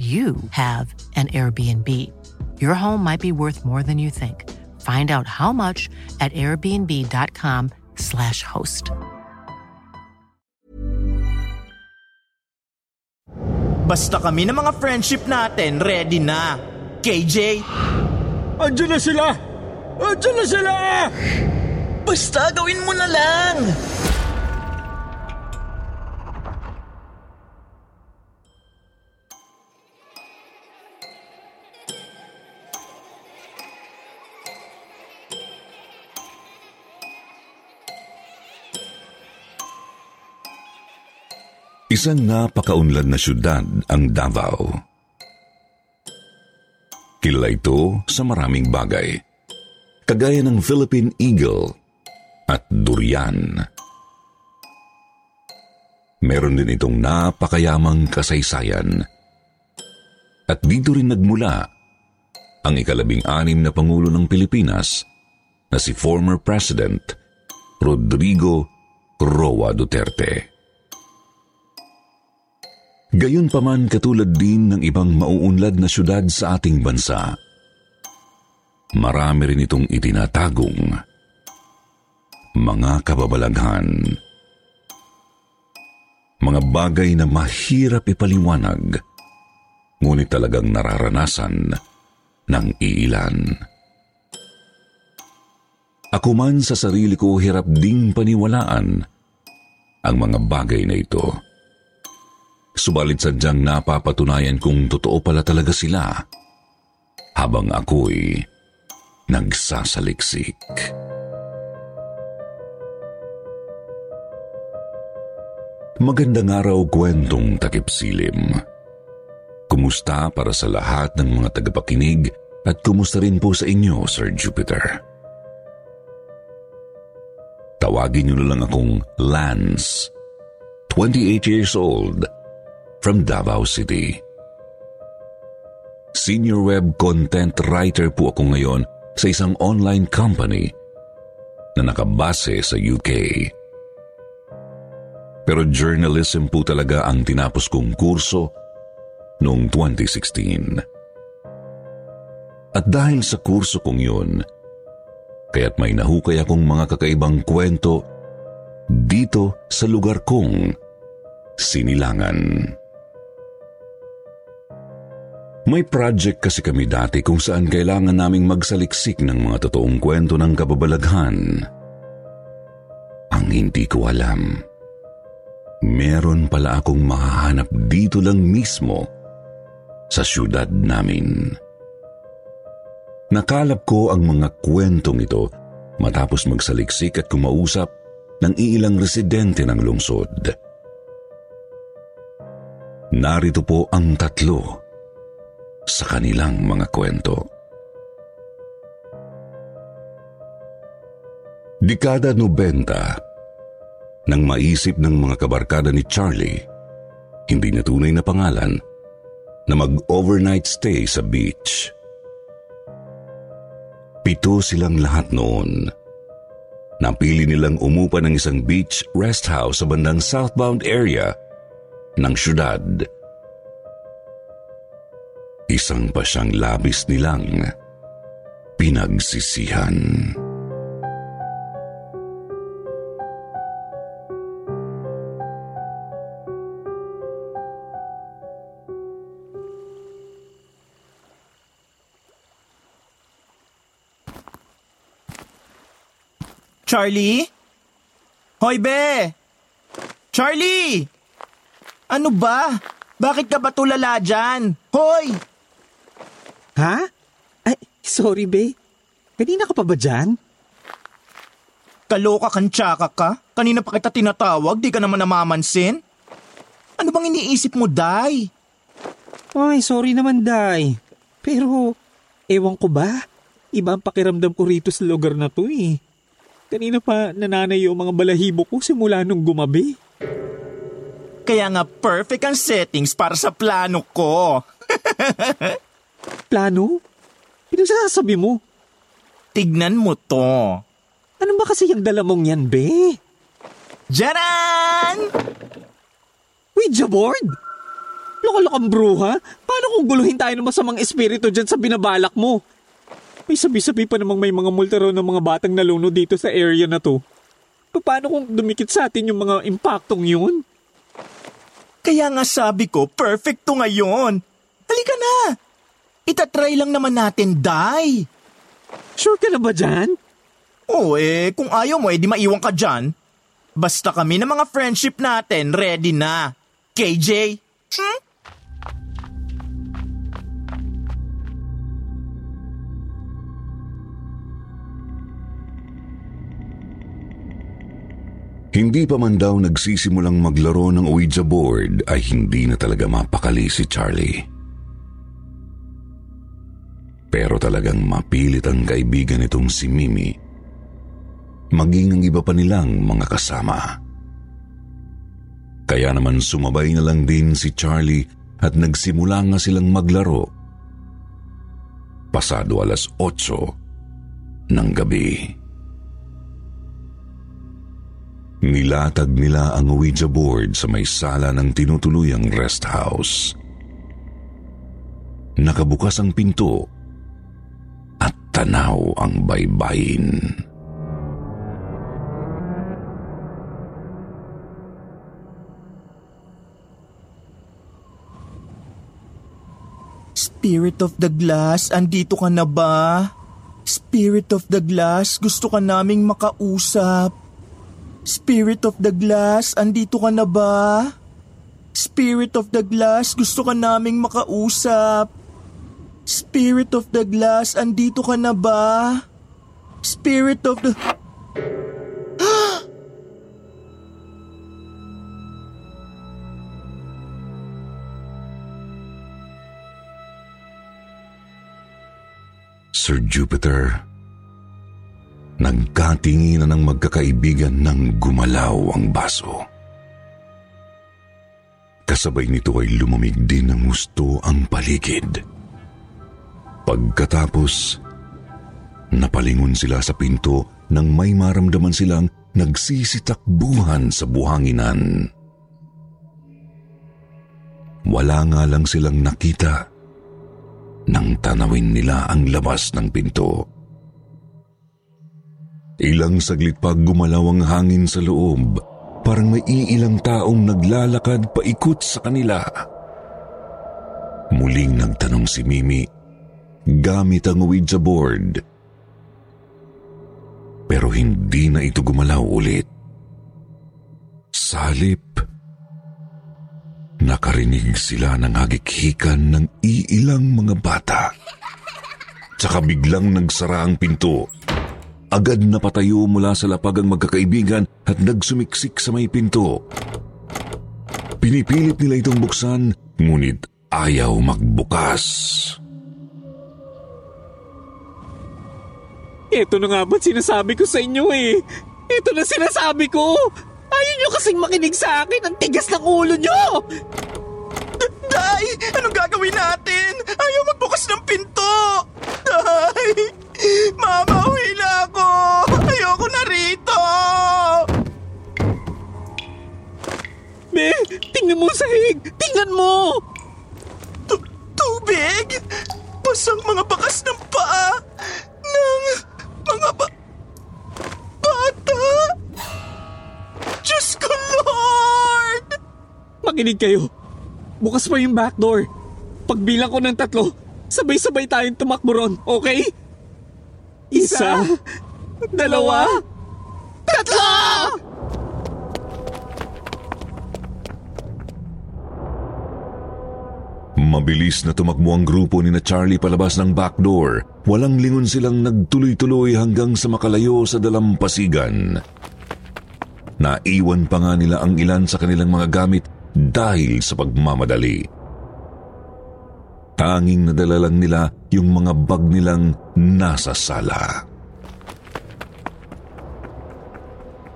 you have an Airbnb. Your home might be worth more than you think. Find out how much at airbnb.com/slash host. Basta kami ng mga friendship natin, ready na. KJ? Andiyan na sila! Andiyan na sila! Basta gawin mo na lang! Isang napakaunlad na syudad ang Davao. Kilala ito sa maraming bagay. Kagaya ng Philippine Eagle at durian. Meron din itong napakayamang kasaysayan. At dito rin nagmula ang ikalabing anim na Pangulo ng Pilipinas na si former President Rodrigo Roa Duterte. Gayunpaman katulad din ng ibang mauunlad na syudad sa ating bansa. Marami rin itong itinatagong mga kababalaghan. Mga bagay na mahirap ipaliwanag, ngunit talagang nararanasan ng iilan. Ako man sa sarili ko hirap ding paniwalaan ang mga bagay na ito. Subalit sadyang napapatunayan kung totoo pala talaga sila habang ako'y nagsasaliksik. Magandang araw kwentong takip silim. Kumusta para sa lahat ng mga tagapakinig at kumusta rin po sa inyo, Sir Jupiter? Tawagin niyo na lang akong Lance, 28 years old, from Davao City. Senior web content writer po ako ngayon sa isang online company na nakabase sa UK. Pero journalism po talaga ang tinapos kong kurso noong 2016. At dahil sa kurso kong yun, kaya't may nahukay akong mga kakaibang kwento dito sa lugar kong sinilangan. May project kasi kami dati kung saan kailangan naming magsaliksik ng mga totoong kwento ng kababalaghan. Ang hindi ko alam, meron pala akong mahahanap dito lang mismo sa syudad namin. Nakalap ko ang mga kwentong ito matapos magsaliksik at kumausap ng ilang residente ng lungsod. Narito po ang tatlo sa kanilang mga kwento. Dekada 90, nang maisip ng mga kabarkada ni Charlie, hindi na tunay na pangalan, na mag-overnight stay sa beach. Pito silang lahat noon. Napili nilang umupa ng isang beach rest house sa bandang southbound area ng syudad. Isang pa siyang labis nilang pinagsisihan. Charlie? Hoy, be! Charlie! Ano ba? Bakit ka ba tulala dyan? Hoy! Ha? Ay, sorry, be. Kanina ka pa ba dyan? Kaloka kang tsaka ka? Kanina pa kita tinatawag, di ka naman namamansin? Ano bang iniisip mo, Day? Ay, sorry naman, Day. Pero, ewan ko ba? Iba ang pakiramdam ko rito sa lugar na to eh. Kanina pa nananay yung mga balahibo ko simula nung gumabi. Kaya nga perfect ang settings para sa plano ko. Plano? Pinagsasabi mo? Tignan mo to. Ano ba kasi yung dala mong yan, be? Jaran! Ouija board? Lokalokang bruha? Paano kung guluhin tayo ng masamang espiritu dyan sa binabalak mo? May sabi-sabi pa namang may mga multa raw ng mga batang nalunod dito sa area na to. Paano kung dumikit sa atin yung mga impaktong yun? Kaya nga sabi ko, perfect to ngayon. Halika na! Itatry lang naman natin, Day. Sure ka na ba dyan? Oo eh, kung ayaw mo, edi maiwan ka dyan. Basta kami ng mga friendship natin, ready na. KJ? Hmm? Hindi pa man daw nagsisimulang maglaro ng Ouija board ay hindi na talaga mapakali si Charlie. Pero talagang mapilit ang kaibigan nitong si Mimi. Maging ang iba pa nilang mga kasama. Kaya naman sumabay na lang din si Charlie at nagsimula nga silang maglaro. Pasado alas 8 ng gabi. Nilatag nila ang Ouija board sa may sala ng tinutuluyang rest house. Nakabukas ang pinto tanaw ang baybayin. Spirit of the Glass, andito ka na ba? Spirit of the Glass, gusto ka naming makausap. Spirit of the Glass, andito ka na ba? Spirit of the Glass, gusto ka naming makausap. Spirit of the Glass, andito ka na ba? Spirit of the... Sir Jupiter, nagkatinginan ng magkakaibigan nang gumalaw ang baso. Kasabay nito ay lumamig din ng gusto ang paligid. Pagkatapos, napalingon sila sa pinto nang may maramdaman silang nagsisitakbuhan sa buhanginan. Wala nga lang silang nakita nang tanawin nila ang labas ng pinto. Ilang saglit pa gumalaw ang hangin sa loob, parang may iilang taong naglalakad paikot sa kanila. Muling nagtanong si Mimi gamit ang Ouija board. Pero hindi na ito gumalaw ulit. Salip, nakarinig sila ng hagikhikan ng iilang mga bata. Tsaka biglang nagsara ang pinto. Agad na patayo mula sa lapag ang magkakaibigan at nagsumiksik sa may pinto. Pinipilit nila itong buksan, ngunit ayaw magbukas. Ito na nga ba't sinasabi ko sa inyo eh? Ito na sinasabi ko! Ayaw nyo kasing makinig sa akin! Ang tigas ng ulo nyo! Day! Anong gagawin natin? Ayaw magbukas ng pinto! Day! Mama, uwi na ako! Ayoko na rito! Be, tingnan mo sa sahig! Tingnan mo! Tu- tubig? Basang mga bakas ng paa ng mga ba- bata! Diyos ko, Lord! Makinig kayo. Bukas pa yung back door. Pagbilang ko ng tatlo, sabay-sabay tayong tumakbo ron, okay? Isa, dalawa, tatlo! Mabilis na tumakbo ang grupo ni na Charlie palabas ng back door. Walang lingon silang nagtuloy-tuloy hanggang sa makalayo sa dalampasigan. Naiwan pa nga nila ang ilan sa kanilang mga gamit dahil sa pagmamadali. Tanging nadala lang nila yung mga bag nilang nasa sala.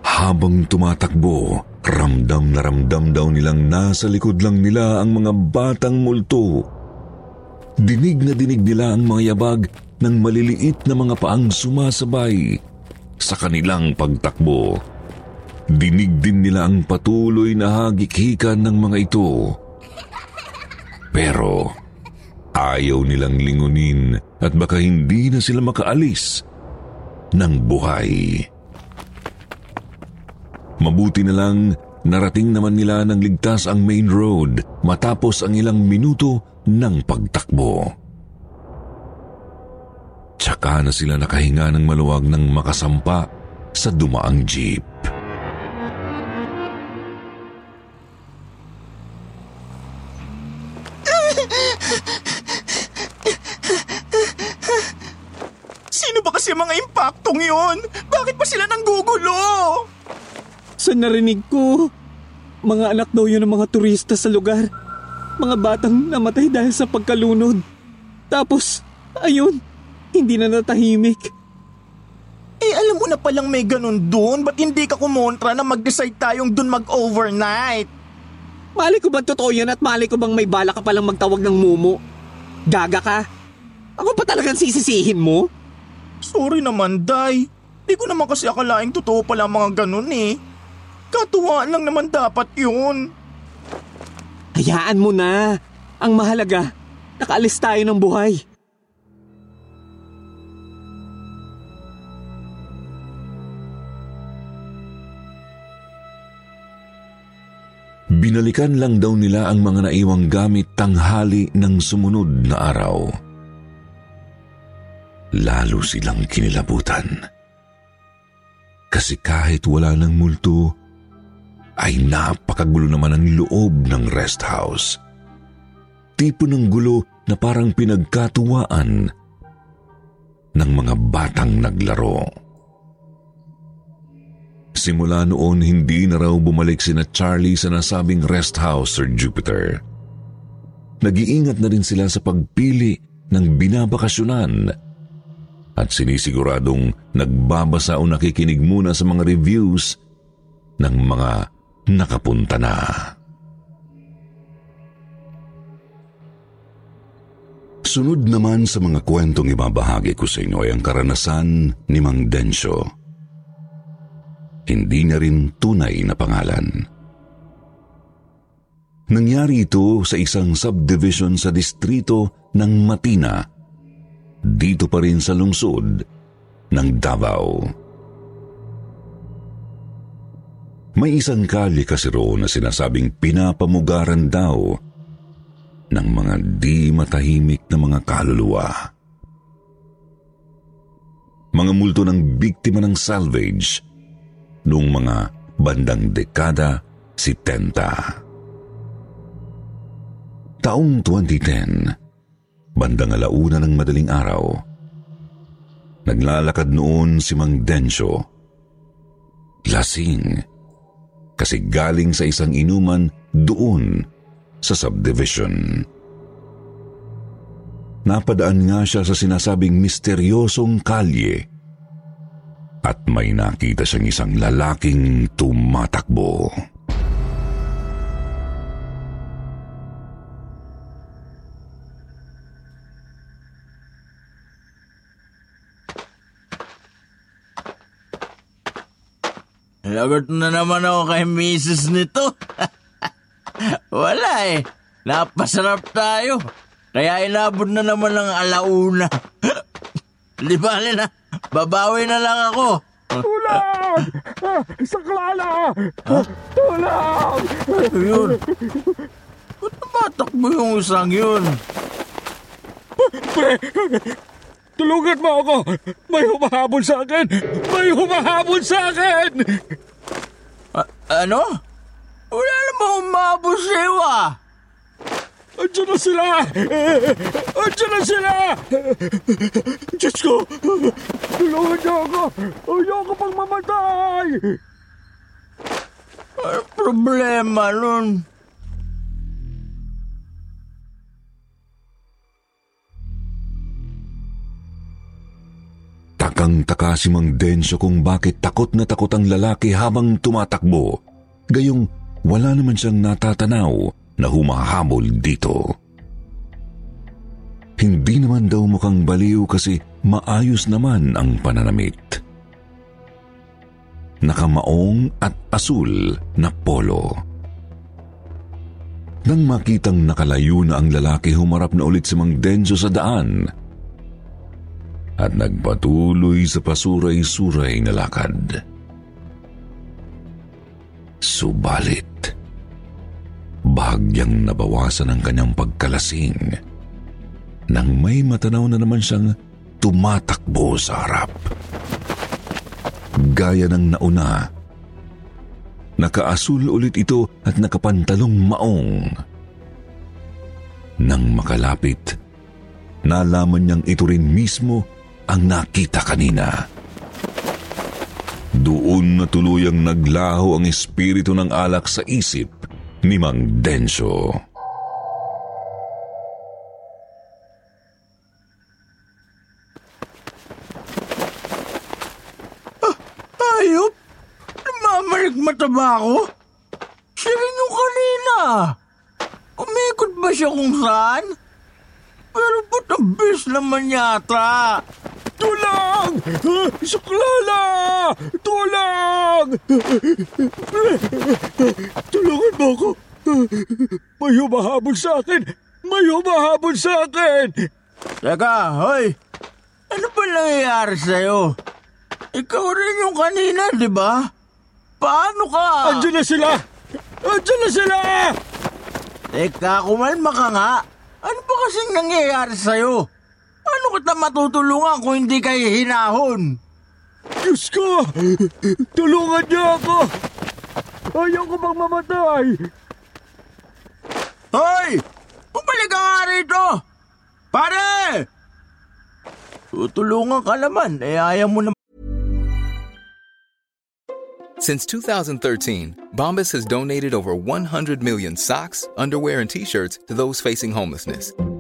Habang tumatakbo, ramdam na ramdam daw nilang nasa likod lang nila ang mga batang multo. Dinig na dinig nila ang mga yabag ng maliliit na mga paang sumasabay sa kanilang pagtakbo. Dinig din nila ang patuloy na hagikhikan ng mga ito. Pero ayaw nilang lingunin at baka hindi na sila makaalis ng buhay. Mabuti na lang narating naman nila ng ligtas ang main road matapos ang ilang minuto ng pagtakbo. Tsaka na sila nakahinga ng maluwag ng makasampa sa dumaang jeep. Sino ba kasi ang mga impaktong yun? Bakit pa sila nanggugulo? Sa narinig ko, mga anak daw yun ng mga turista sa lugar. Mga batang namatay dahil sa pagkalunod. Tapos, ayun, hindi na natahimik. Eh alam mo na palang may ganun dun, ba't hindi ka kumontra na mag-decide tayong dun mag-overnight? Mali ko bang totoo yan at mali ko bang may bala ka palang magtawag ng mumu? Gaga ka? Ako pa talagang sisisihin mo? Sorry naman, Day. Di ko naman kasi akalaing totoo pala mga ganun eh. Katuwaan lang naman dapat yun. Hayaan mo na. Ang mahalaga, nakaalis tayo ng buhay. Binalikan lang daw nila ang mga naiwang gamit tanghali ng sumunod na araw. Lalo silang kinilabutan. Kasi kahit wala ng multo, ay napakagulo naman ang loob ng rest house. Tipo ng gulo na parang pinagkatuwaan ng mga batang naglaro. Simula noon, hindi na raw bumalik sina Charlie sa nasabing rest house, Sir Jupiter. Nag-iingat na rin sila sa pagpili ng binabakasyonan at sinisiguradong nagbabasa o nakikinig muna sa mga reviews ng mga nakapunta na. Sunod naman sa mga kwentong ibabahagi ko sa inyo ay ang karanasan ni Mang Densyo. Hindi niya rin tunay na pangalan. Nangyari ito sa isang subdivision sa distrito ng Matina, dito pa rin sa lungsod ng Davao. May isang kalye kasi roon na sinasabing pinapamugaran daw ng mga di matahimik na mga kaluluwa. Mga multo ng biktima ng salvage noong mga bandang dekada 70. Taong 2010, bandang alauna ng madaling araw, naglalakad noon si Mang Densyo. Lasing kasi galing sa isang inuman doon sa subdivision. Napadaan nga siya sa sinasabing misteryosong kalye at may nakita siyang isang lalaking tumatakbo. Lagot na naman ako kay misis nito. Wala eh. Napasarap tayo. Kaya inabot na naman ng alauna. Di na. Babawi na lang ako. Tulong! Ah, Saklala! Tulong! Yun. Ba't tumatakbo yung isang yun? Pre! Tulungan mo ako! May humahabol sa akin! May humahabol sa akin! A- ano? Wala namang umabos sa'yo ah. Andiyan na sila! Andiyan na sila! Diyos ko! Tulungan niyo ako! Ayoko pang mamatay! Ano problema nun? Takang-taka si Mang Densyo kung bakit takot na takot ang lalaki habang tumatakbo. Gayong wala naman siyang natatanaw na humahabol dito. Hindi naman daw mukhang baliw kasi maayos naman ang pananamit. Nakamaong at asul na polo. Nang makitang nakalayo na ang lalaki, humarap na ulit si Mang Denso sa daan at nagpatuloy sa pasuray-suray na lakad. Subalit, bahagyang nabawasan ang kanyang pagkalasing nang may matanaw na naman siyang tumatakbo sa harap. Gaya ng nauna, nakaasul ulit ito at nakapantalong maong. Nang makalapit, nalaman niyang ito rin mismo ang nakita kanina. Doon na tuluyang naglaho ang espiritu ng alak sa isip ni Mang Densyo. Hayop? Namamalik mata ba ako? Siya rin yung kanina. Umikot ba siya kung saan? Pero ba't ang naman yata? Tulang! Ah, Suklala! Tulang! Tulungan mo ako! May humahabol sa akin! May humahabol sa akin! Teka, hoy! Ano ba nangyayari sa'yo? Ikaw rin yung kanina, di ba? Paano ka? Andiyan na sila! Andiyan na sila! Teka, kumalma ka nga. Ano ba kasing nangyayari sa'yo? Paano kita matutulungan kung hindi kayo hinahon? Diyos ko! Tulungan niyo ako! Ayaw ko bang mamatay! Hoy! Bumalik ka nga rito! Pare! Tutulungan ka naman, eh ayaw mo na Since 2013, Bombas has donated over 100 million socks, underwear, and t shirts to those facing homelessness.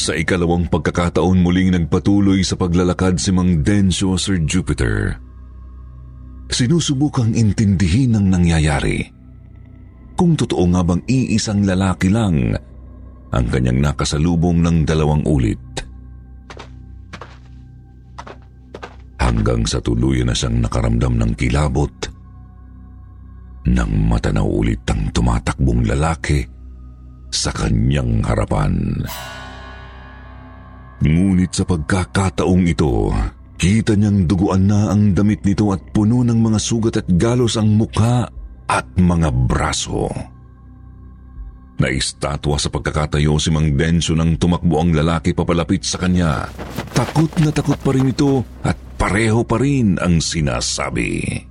Sa ikalawang pagkakataon muling nagpatuloy sa paglalakad si Mang Densyo Sir Jupiter. Sinusubukang intindihin ang nangyayari. Kung totoo nga bang iisang lalaki lang ang kanyang nakasalubong ng dalawang ulit. Hanggang sa tuluyan na siyang nakaramdam ng kilabot nang matanaw ulit ang tumatakbong lalaki sa kanyang harapan. Ngunit sa pagkakataong ito, kita niyang duguan na ang damit nito at puno ng mga sugat at galos ang mukha at mga braso. Naistatwa sa pagkakatayo si Mang Denso nang tumakbo ang lalaki papalapit sa kanya. Takot na takot pa rin ito at pareho pa rin ang sinasabi.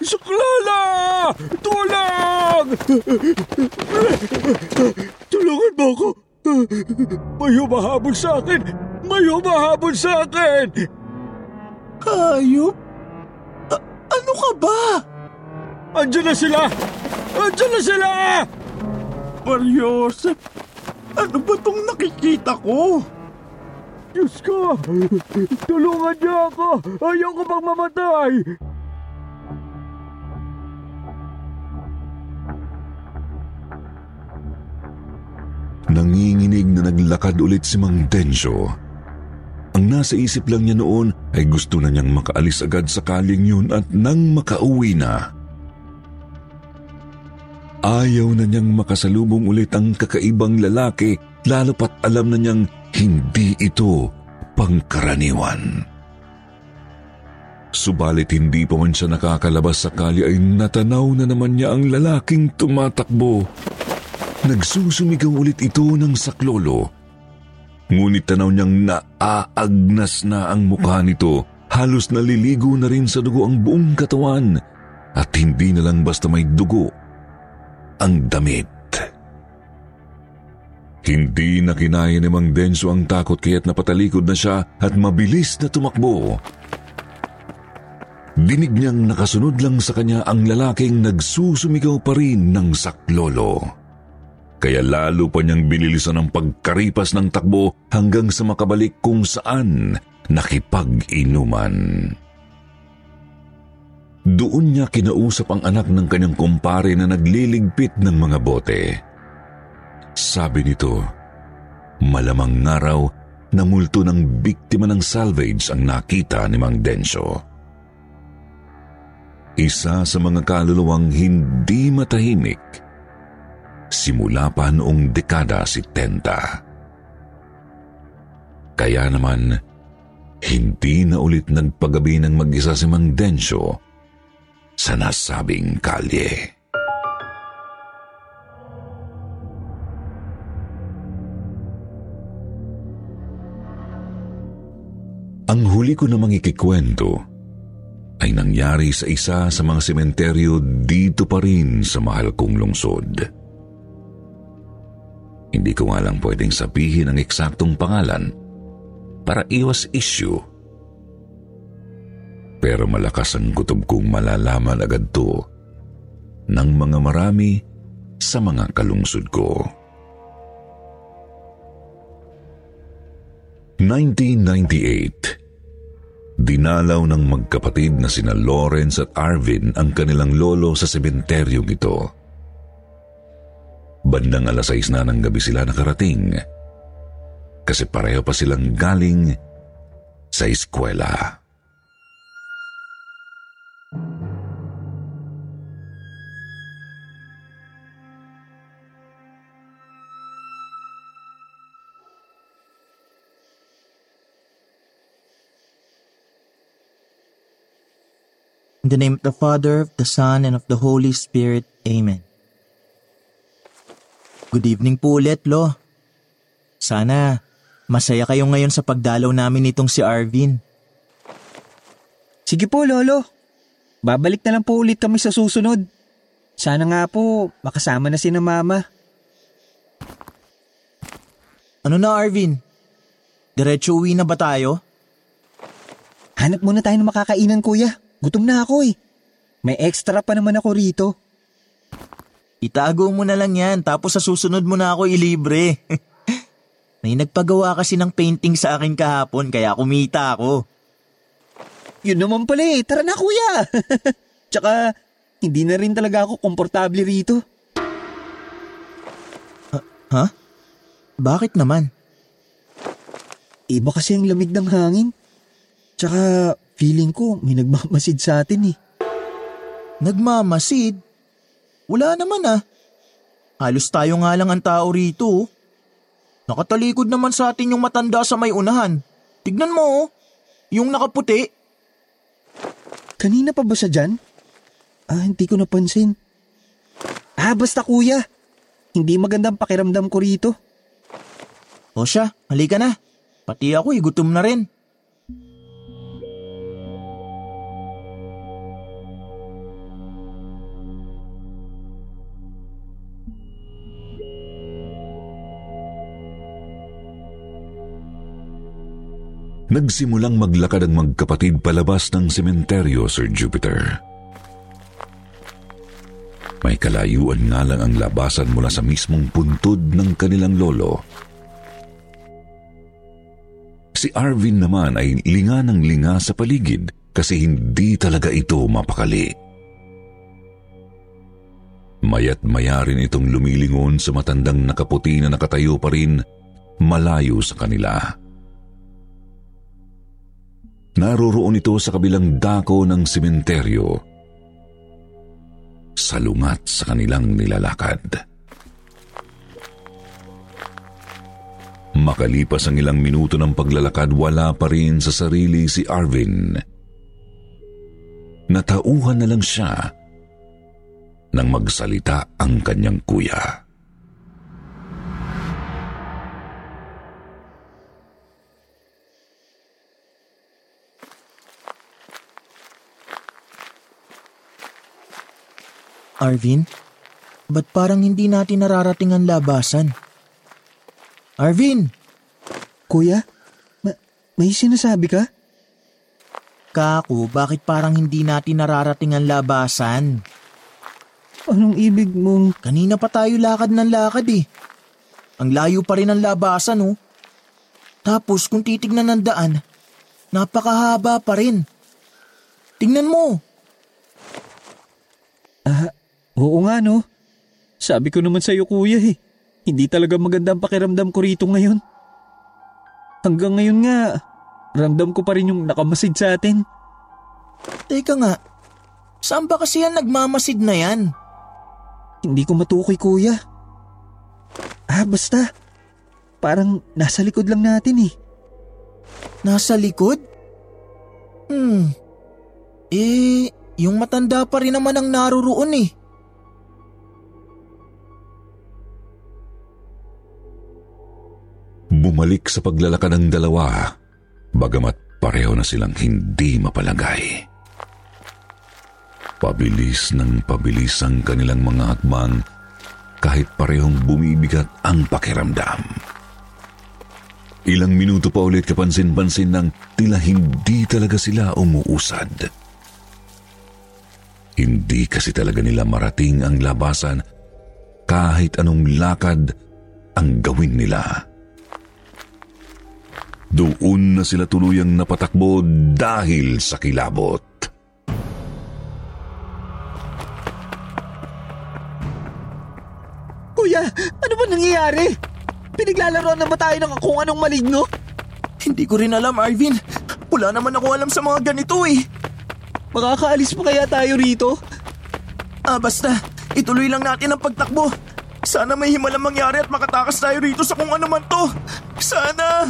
Suklala! Tulang! Tulungan mo ako! May humahabol sa akin! May humahabol sa akin! Hayop? A- ano ka ba? Andiyan na sila! Andiyan na sila! Mariosep, ano ba tong nakikita ko? Diyos ko! Tulungan niyo ako! Ayaw ko bang mamatay! Nanginginig na naglakad ulit si Mang Densyo. Ang nasa isip lang niya noon ay gusto na niyang makaalis agad sa kaling yun at nang makauwi na. Ayaw na niyang makasalubong ulit ang kakaibang lalaki lalo pat alam na niyang hindi ito pangkaraniwan. Subalit hindi pa man siya nakakalabas sa kalye ay natanaw na naman niya ang lalaking tumatakbo. Nagsusumigaw ulit ito ng saklolo. Ngunit tanaw niyang naaagnas na ang mukha nito. Halos naliligo na rin sa dugo ang buong katawan at hindi na lang basta may dugo ang damit. Hindi na kinaya ni Mang Denso ang takot kaya't napatalikod na siya at mabilis na tumakbo. Dinig niyang nakasunod lang sa kanya ang lalaking nagsusumigaw pa rin ng saklolo. Kaya lalo pa niyang binilisan ang pagkaripas ng takbo hanggang sa makabalik kung saan nakipag-inuman. Doon niya kinausap ang anak ng kanyang kumpare na nagliligpit ng mga bote. Sabi nito, malamang ngaraw na multo ng biktima ng salvage ang nakita ni Mang Densyo. Isa sa mga kaluluwang hindi matahimik simula pa noong dekada 70. Kaya naman, hindi na ulit nagpagabi ng mag-isa si Mang Densyo sa nasabing kalye. Ang huli ko namang ikikwento ay nangyari sa isa sa mga sementeryo dito pa rin sa mahal kong lungsod. Hindi ko nga lang pwedeng sabihin ang eksaktong pangalan para iwas issue. Pero malakas ang kutob kong malalaman agad to ng mga marami sa mga kalungsod ko. 1998 Dinalaw ng magkapatid na sina Lawrence at Arvin ang kanilang lolo sa sementeryong ito. Bandang alas 6 na ng gabi sila nakarating kasi pareho pa silang galing sa eskwela. In the name of the Father, of the Son, and of the Holy Spirit. Amen. Good evening po ulit, Lo. Sana masaya kayo ngayon sa pagdalaw namin nitong si Arvin. Sige po, Lolo. Babalik na lang po ulit kami sa susunod. Sana nga po makasama na si na Mama. Ano na, Arvin? Diretso uwi na ba tayo? Hanap muna tayo ng makakainan, Kuya. Gutom na ako eh. May extra pa naman ako rito. Itago mo na lang yan tapos sa susunod mo na ako ilibre. May nagpagawa kasi ng painting sa akin kahapon kaya kumita ako. Yun naman pala eh. Tara na kuya. Tsaka hindi na rin talaga ako komportable rito. Ha? Huh? Bakit naman? Iba kasi ang lamig ng hangin. Tsaka Feeling ko may nagmamasid sa atin eh. Nagmamasid? Wala naman ah. Halos tayo nga lang ang tao rito. Oh. Nakatalikod naman sa atin yung matanda sa may unahan. Tignan mo oh. Yung nakaputi. Kanina pa ba siya dyan? Ah, hindi ko napansin. Ah, basta kuya. Hindi magandang pakiramdam ko rito. O siya, halika na. Pati ako eh, gutom na rin. Nagsimulang maglakad ang magkapatid palabas ng sementeryo, Sir Jupiter. May kalayuan nga lang ang labasan mula sa mismong puntod ng kanilang lolo. Si Arvin naman ay linga ng linga sa paligid kasi hindi talaga ito mapakali. Mayat maya rin itong lumilingon sa matandang nakaputi na nakatayo pa rin malayo sa kanila. Naroroon ito sa kabilang dako ng simenteryo. Salungat sa kanilang nilalakad. Makalipas ang ilang minuto ng paglalakad, wala pa rin sa sarili si Arvin. Natauhan na lang siya nang magsalita ang kanyang kuya. Arvin, ba't parang hindi natin nararating ang labasan? Arvin! Kuya, ma- may sinasabi ka? Kako, bakit parang hindi natin nararating ang labasan? Anong ibig mong... Kanina pa tayo lakad ng lakad eh. Ang layo pa rin ang labasan oh. Tapos kung titignan ng daan, napakahaba pa rin. Tingnan mo. Ah, oo nga no. Sabi ko naman sa'yo kuya eh. Hindi talaga maganda ang pakiramdam ko rito ngayon. Hanggang ngayon nga, ramdam ko pa rin yung nakamasid sa atin. Teka nga, saan ba kasi yan nagmamasid na yan? Hindi ko matukoy kuya. Ah, basta. Parang nasa likod lang natin eh. Nasa likod? Hmm. Eh, yung matanda pa rin naman ang naroroon eh. Bumalik sa paglalakad ng dalawa, bagamat pareho na silang hindi mapalagay. Pabilis ng pabilis ang kanilang mga hakbang kahit parehong bumibigat ang pakiramdam. Ilang minuto pa ulit kapansin-pansin ng tila hindi talaga sila umuusad. Hindi kasi talaga nila marating ang labasan kahit anong lakad ang gawin nila. Doon na sila tuluyang napatakbo dahil sa kilabot. Kuya, ano ba nangyayari? Pinaglalaroan na ba tayo ng kung anong maligno? Hindi ko rin alam, Arvin. Wala naman ako alam sa mga ganito eh. Makakaalis pa kaya tayo rito? Ah, basta. Ituloy lang natin ang pagtakbo. Sana may himalang mangyari at makatakas tayo rito sa kung ano man to. Sana!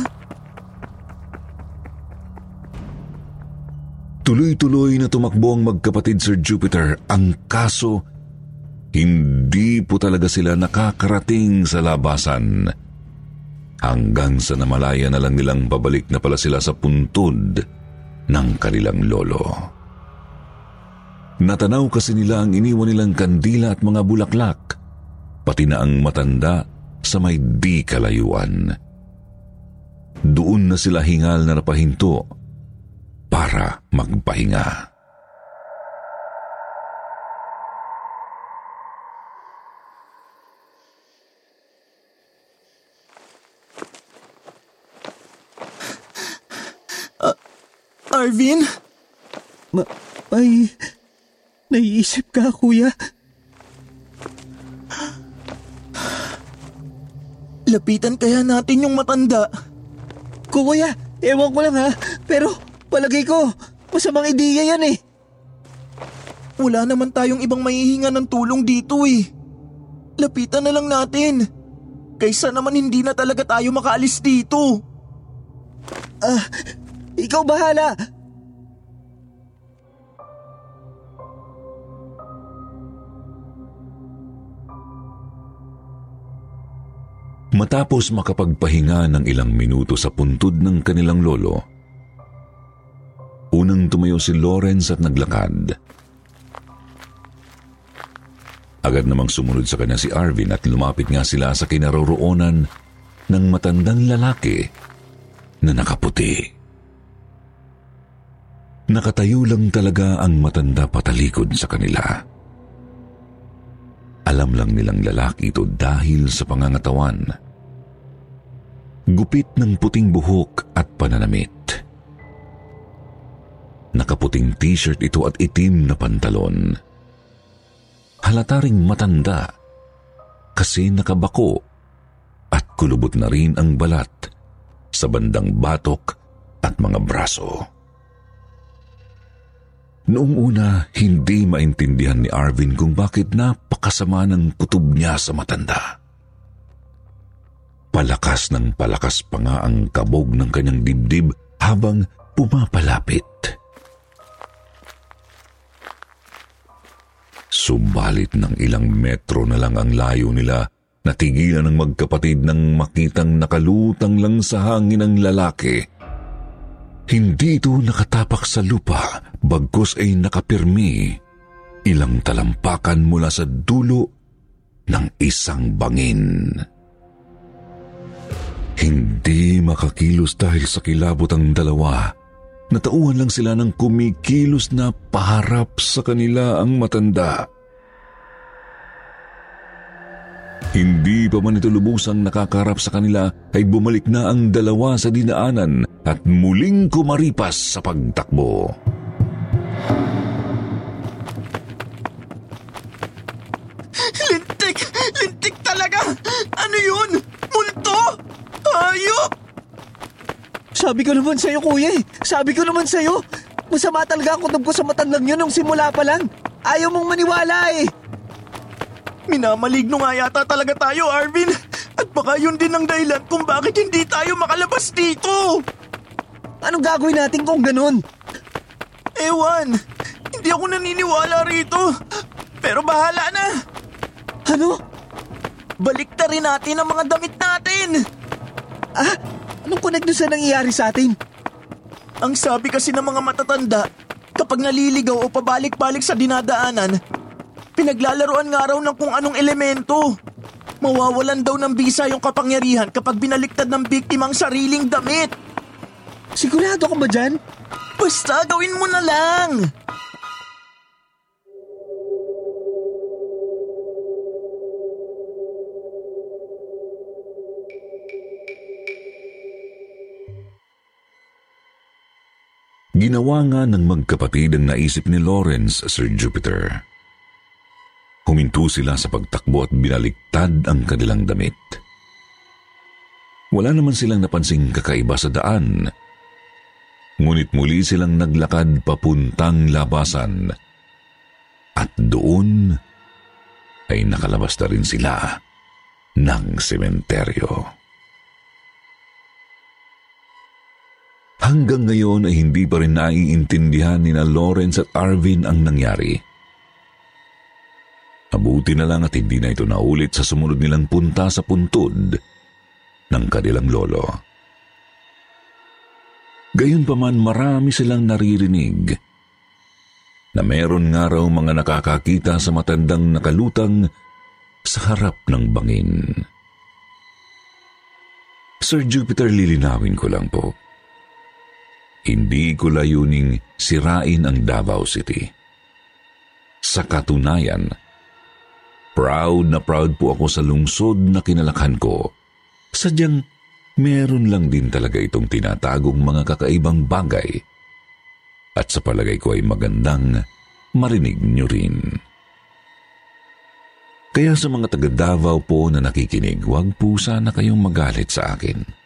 Tuloy-tuloy na tumakbo ang magkapatid Sir Jupiter. Ang kaso, hindi po talaga sila nakakarating sa labasan. Hanggang sa namalaya na lang nilang pabalik na pala sila sa puntod ng kanilang lolo. Natanaw kasi nila ang iniwan nilang kandila at mga bulaklak, pati na ang matanda sa may di kalayuan. Doon na sila hingal na napahinto para magpahinga. Arvin? Ma- may... Naiisip ka, kuya? Lapitan kaya natin yung matanda. Kuya, ewan ko lang ha, pero palagay ko, masamang ideya yan eh. Wala naman tayong ibang mahihinga ng tulong dito eh. Lapitan na lang natin. Kaysa naman hindi na talaga tayo makaalis dito. Ah, ikaw bahala. Matapos makapagpahinga ng ilang minuto sa puntod ng kanilang lolo, unang tumayo si Lawrence at naglakad. Agad namang sumunod sa kanya si Arvin at lumapit nga sila sa kinaroroonan ng matandang lalaki na nakaputi. Nakatayo lang talaga ang matanda patalikod sa kanila. Alam lang nilang lalaki ito dahil sa pangangatawan. Gupit ng puting buhok at pananamit. Nakaputing t-shirt ito at itim na pantalon. halata ring matanda kasi nakabako at kulubot na rin ang balat sa bandang batok at mga braso. Noong una, hindi maintindihan ni Arvin kung bakit napakasama ng kutob niya sa matanda. Palakas ng palakas pa nga ang kabog ng kanyang dibdib habang pumapalapit. Subalit ng ilang metro na lang ang layo nila, natigilan ng magkapatid nang makitang nakalutang lang sa hangin ang lalaki. Hindi ito nakatapak sa lupa, bagkus ay nakapirmi. Ilang talampakan mula sa dulo ng isang bangin. Hindi makakilos dahil sa kilabot ang dalawa. Natauhan lang sila ng kumikilos na paharap sa kanila ang matanda. Hindi pa man ito lubusang nakakarap sa kanila ay bumalik na ang dalawa sa dinaanan at muling kumaripas sa pagtakbo. Lintik! Lintik talaga! Ano yun? Multo? Hayop! Sabi ko naman sa'yo, kuya eh. Sabi ko naman sa'yo. Masama talaga ang kutob ko sa matandang yun nung simula pa lang. Ayaw mong maniwala eh. Minamaligno nga yata talaga tayo, Arvin. At baka yun din ang dahilan kung bakit hindi tayo makalabas dito. Anong gagawin natin kung ganun? Ewan, hindi ako naniniwala rito. Pero bahala na. Ano? Balikta rin natin ang mga damit natin. Ah? Anong connect doon sa nangyayari sa atin? Ang sabi kasi ng mga matatanda, kapag naliligaw o pabalik-balik sa dinadaanan, pinaglalaroan nga raw ng kung anong elemento. Mawawalan daw ng bisa yung kapangyarihan kapag binaliktad ng biktima ang sariling damit. Sigurado ka ba dyan? Basta gawin mo na lang. Ginawa nga ng magkapatid ang naisip ni Lawrence, Sir Jupiter. Huminto sila sa pagtakbo at binaliktad ang kanilang damit. Wala naman silang napansing kakaiba sa daan. Ngunit muli silang naglakad papuntang labasan. At doon ay nakalabas na rin sila ng sementeryo. Hanggang ngayon ay hindi pa rin naiintindihan ni na Lawrence at Arvin ang nangyari. Mabuti na lang at hindi na ito naulit sa sumunod nilang punta sa puntod ng kanilang lolo. Gayunpaman marami silang naririnig na meron nga raw mga nakakakita sa matandang nakalutang sa harap ng bangin. Sir Jupiter, lilinawin ko lang po. Hindi ko layuning sirain ang Davao City. Sa katunayan, proud na proud po ako sa lungsod na kinalakhan ko. Sadyang meron lang din talaga itong tinatagong mga kakaibang bagay. At sa palagay ko ay magandang marinig nyo rin. Kaya sa mga taga Davao po na nakikinig, huwag po sana kayong magalit sa akin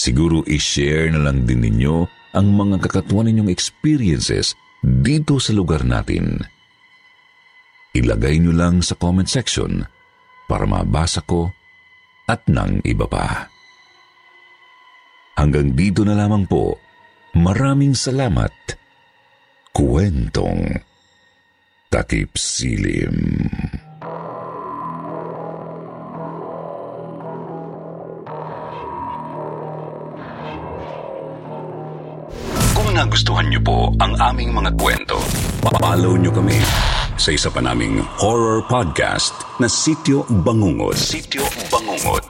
siguro i-share na lang din ninyo ang mga kakatuwa ninyong experiences dito sa lugar natin. Ilagay nyo lang sa comment section para mabasa ko at ng iba pa. Hanggang dito na lamang po. Maraming salamat. Kwentong Takip Silim. Nagustuhan niyo po ang aming mga kwento, follow niyo kami sa isa pa naming horror podcast na Sityo Bangungot. Sityo Bangungot.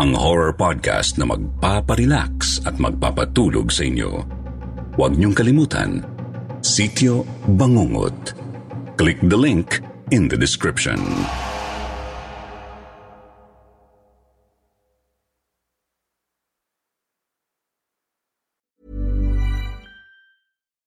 Ang horror podcast na magpaparelax at magpapatulog sa inyo. Huwag niyong kalimutan, Sityo Bangungot. Click the link in the description.